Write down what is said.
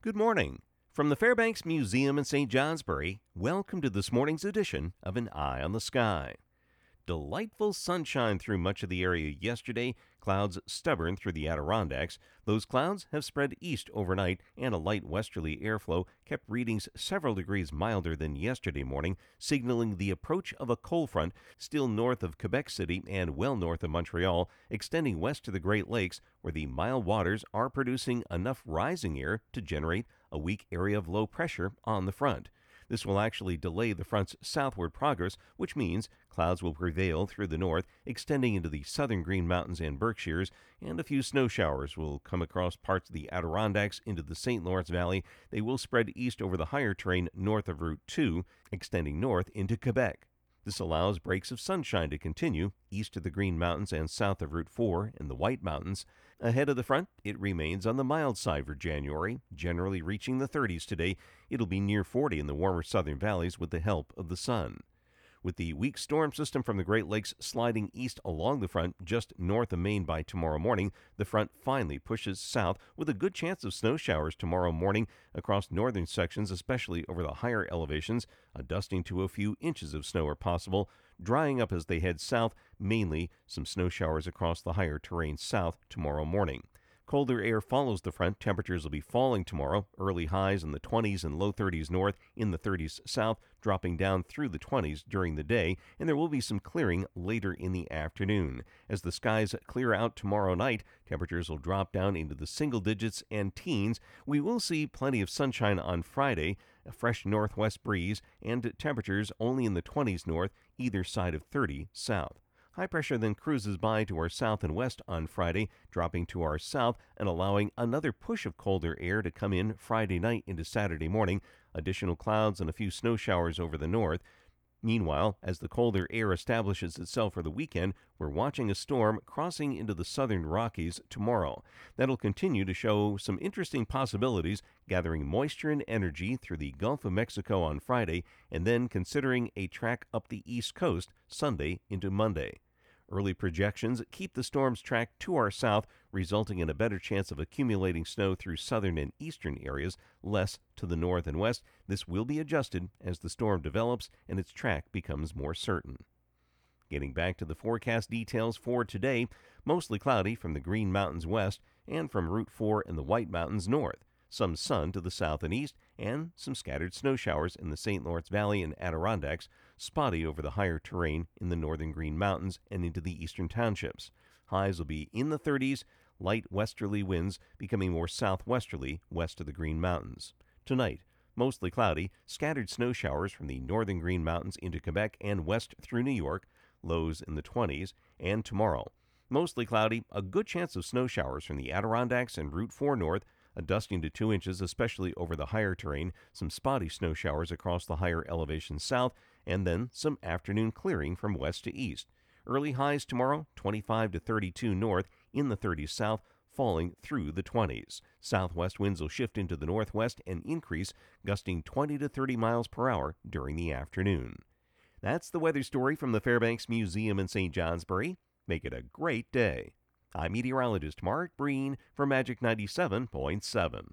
Good morning. From the Fairbanks Museum in St. Johnsbury, welcome to this morning's edition of An Eye on the Sky. Delightful sunshine through much of the area yesterday, clouds stubborn through the Adirondacks. Those clouds have spread east overnight, and a light westerly airflow kept readings several degrees milder than yesterday morning, signaling the approach of a cold front still north of Quebec City and well north of Montreal, extending west to the Great Lakes, where the mild waters are producing enough rising air to generate a weak area of low pressure on the front. This will actually delay the front's southward progress, which means clouds will prevail through the north, extending into the southern Green Mountains and Berkshires, and a few snow showers will come across parts of the Adirondacks into the St. Lawrence Valley. They will spread east over the higher terrain north of Route 2, extending north into Quebec. This allows breaks of sunshine to continue east of the Green Mountains and south of Route 4 in the White Mountains. Ahead of the front, it remains on the mild side for January, generally reaching the 30s today. It'll be near 40 in the warmer southern valleys with the help of the sun. With the weak storm system from the Great Lakes sliding east along the front just north of Maine by tomorrow morning, the front finally pushes south with a good chance of snow showers tomorrow morning across northern sections, especially over the higher elevations. A dusting to a few inches of snow are possible, drying up as they head south, mainly some snow showers across the higher terrain south tomorrow morning. Colder air follows the front. Temperatures will be falling tomorrow. Early highs in the 20s and low 30s north, in the 30s south, dropping down through the 20s during the day, and there will be some clearing later in the afternoon. As the skies clear out tomorrow night, temperatures will drop down into the single digits and teens. We will see plenty of sunshine on Friday, a fresh northwest breeze, and temperatures only in the 20s north, either side of 30 south. High pressure then cruises by to our south and west on Friday, dropping to our south and allowing another push of colder air to come in Friday night into Saturday morning. Additional clouds and a few snow showers over the north. Meanwhile, as the colder air establishes itself for the weekend, we're watching a storm crossing into the southern Rockies tomorrow. That'll continue to show some interesting possibilities, gathering moisture and energy through the Gulf of Mexico on Friday, and then considering a track up the east coast Sunday into Monday. Early projections keep the storm's track to our south, resulting in a better chance of accumulating snow through southern and eastern areas, less to the north and west. This will be adjusted as the storm develops and its track becomes more certain. Getting back to the forecast details for today, mostly cloudy from the Green Mountains west and from Route 4 in the White Mountains north some sun to the south and east, and some scattered snow showers in the St. Lawrence Valley and Adirondacks, spotty over the higher terrain in the northern Green Mountains and into the eastern townships. Highs will be in the 30s, light westerly winds becoming more southwesterly west of the Green Mountains. Tonight, mostly cloudy, scattered snow showers from the northern Green Mountains into Quebec and west through New York, lows in the 20s, and tomorrow. Mostly cloudy, a good chance of snow showers from the Adirondacks and Route 4 north a dusting to 2 inches, especially over the higher terrain, some spotty snow showers across the higher elevations south, and then some afternoon clearing from west to east. Early highs tomorrow 25 to 32 north, in the 30s south, falling through the 20s. Southwest winds will shift into the northwest and increase, gusting 20 to 30 miles per hour during the afternoon. That's the weather story from the Fairbanks Museum in St. Johnsbury. Make it a great day. I'm meteorologist Mark Breen for Magic 97.7.